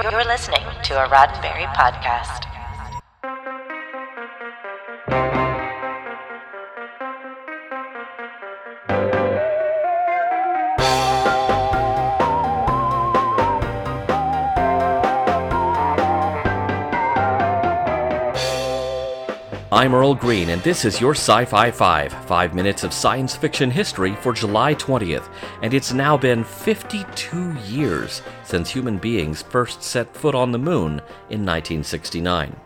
You're listening to a Roddenberry podcast. I'm Earl Green, and this is your Sci Fi 5, five minutes of science fiction history for July 20th. And it's now been 52 years since human beings first set foot on the moon in 1969.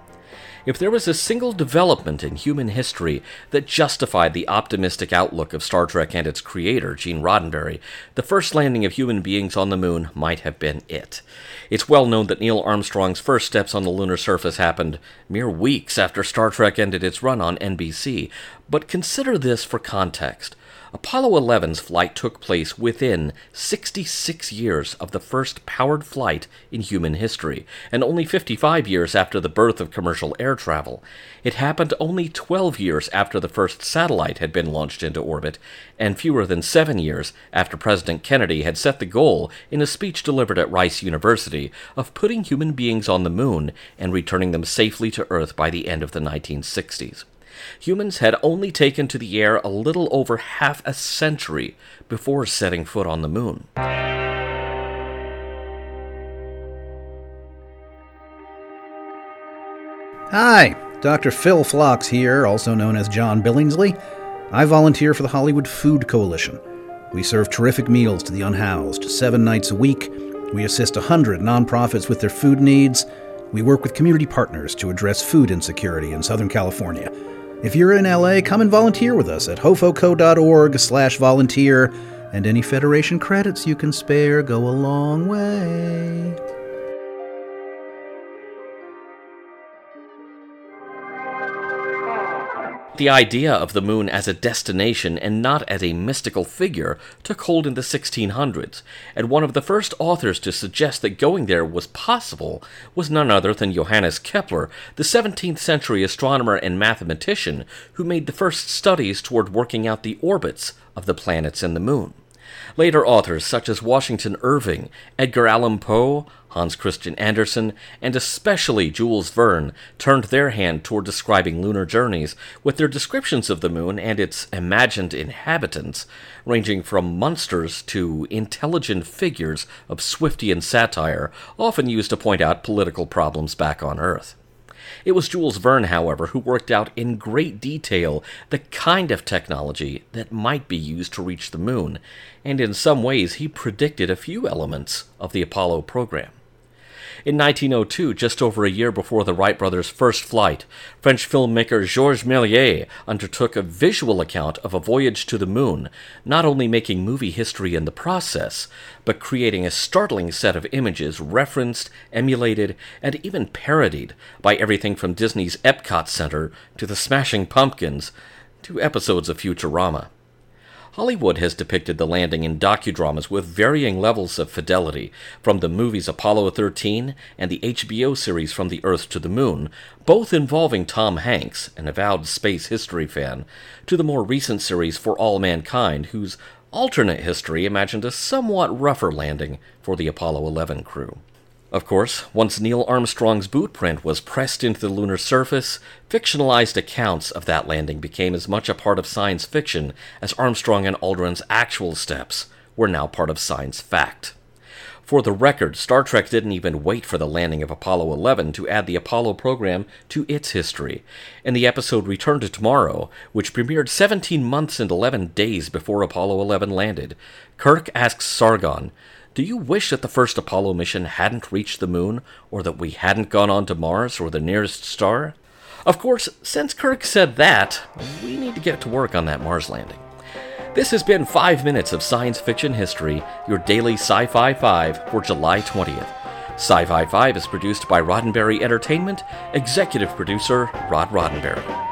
If there was a single development in human history that justified the optimistic outlook of Star Trek and its creator, Gene Roddenberry, the first landing of human beings on the moon might have been it. It's well known that Neil Armstrong's first steps on the lunar surface happened mere weeks after Star Trek ended its run on NBC, but consider this for context. Apollo 11's flight took place within 66 years of the first powered flight in human history, and only 55 years after the birth of commercial air travel. It happened only 12 years after the first satellite had been launched into orbit, and fewer than seven years after President Kennedy had set the goal in a speech delivered at Rice University of putting human beings on the moon and returning them safely to Earth by the end of the 1960s humans had only taken to the air a little over half a century before setting foot on the moon. Hi, Dr. Phil Phlox here, also known as John Billingsley. I volunteer for the Hollywood Food Coalition. We serve terrific meals to the unhoused seven nights a week. We assist 100 nonprofits with their food needs. We work with community partners to address food insecurity in Southern California. If you're in LA, come and volunteer with us at hofoco.org slash volunteer, and any Federation credits you can spare go a long way. The idea of the moon as a destination and not as a mystical figure took hold in the 1600s, and one of the first authors to suggest that going there was possible was none other than Johannes Kepler, the 17th century astronomer and mathematician who made the first studies toward working out the orbits of the planets and the moon. Later authors such as Washington Irving, Edgar Allan Poe, Hans Christian Andersen, and especially Jules Verne turned their hand toward describing lunar journeys with their descriptions of the moon and its imagined inhabitants, ranging from monsters to intelligent figures of Swiftian satire, often used to point out political problems back on Earth. It was Jules Verne, however, who worked out in great detail the kind of technology that might be used to reach the moon, and in some ways he predicted a few elements of the Apollo program. In 1902, just over a year before the Wright brothers' first flight, French filmmaker Georges Méliès undertook a visual account of a voyage to the moon, not only making movie history in the process, but creating a startling set of images referenced, emulated, and even parodied by everything from Disney's Epcot Center to the Smashing Pumpkins to episodes of Futurama. Hollywood has depicted the landing in docudramas with varying levels of fidelity, from the movies Apollo 13 and the HBO series From the Earth to the Moon, both involving Tom Hanks, an avowed space history fan, to the more recent series For All Mankind, whose alternate history imagined a somewhat rougher landing for the Apollo 11 crew. Of course, once Neil Armstrong's boot print was pressed into the lunar surface, fictionalized accounts of that landing became as much a part of science fiction as Armstrong and Aldrin's actual steps were now part of science fact. For the record, Star Trek didn't even wait for the landing of Apollo 11 to add the Apollo program to its history. In the episode Return to Tomorrow, which premiered 17 months and 11 days before Apollo 11 landed, Kirk asks Sargon, do you wish that the first Apollo mission hadn't reached the moon, or that we hadn't gone on to Mars or the nearest star? Of course, since Kirk said that, we need to get to work on that Mars landing. This has been 5 Minutes of Science Fiction History, your daily Sci Fi 5 for July 20th. Sci Fi 5 is produced by Roddenberry Entertainment, executive producer Rod Roddenberry.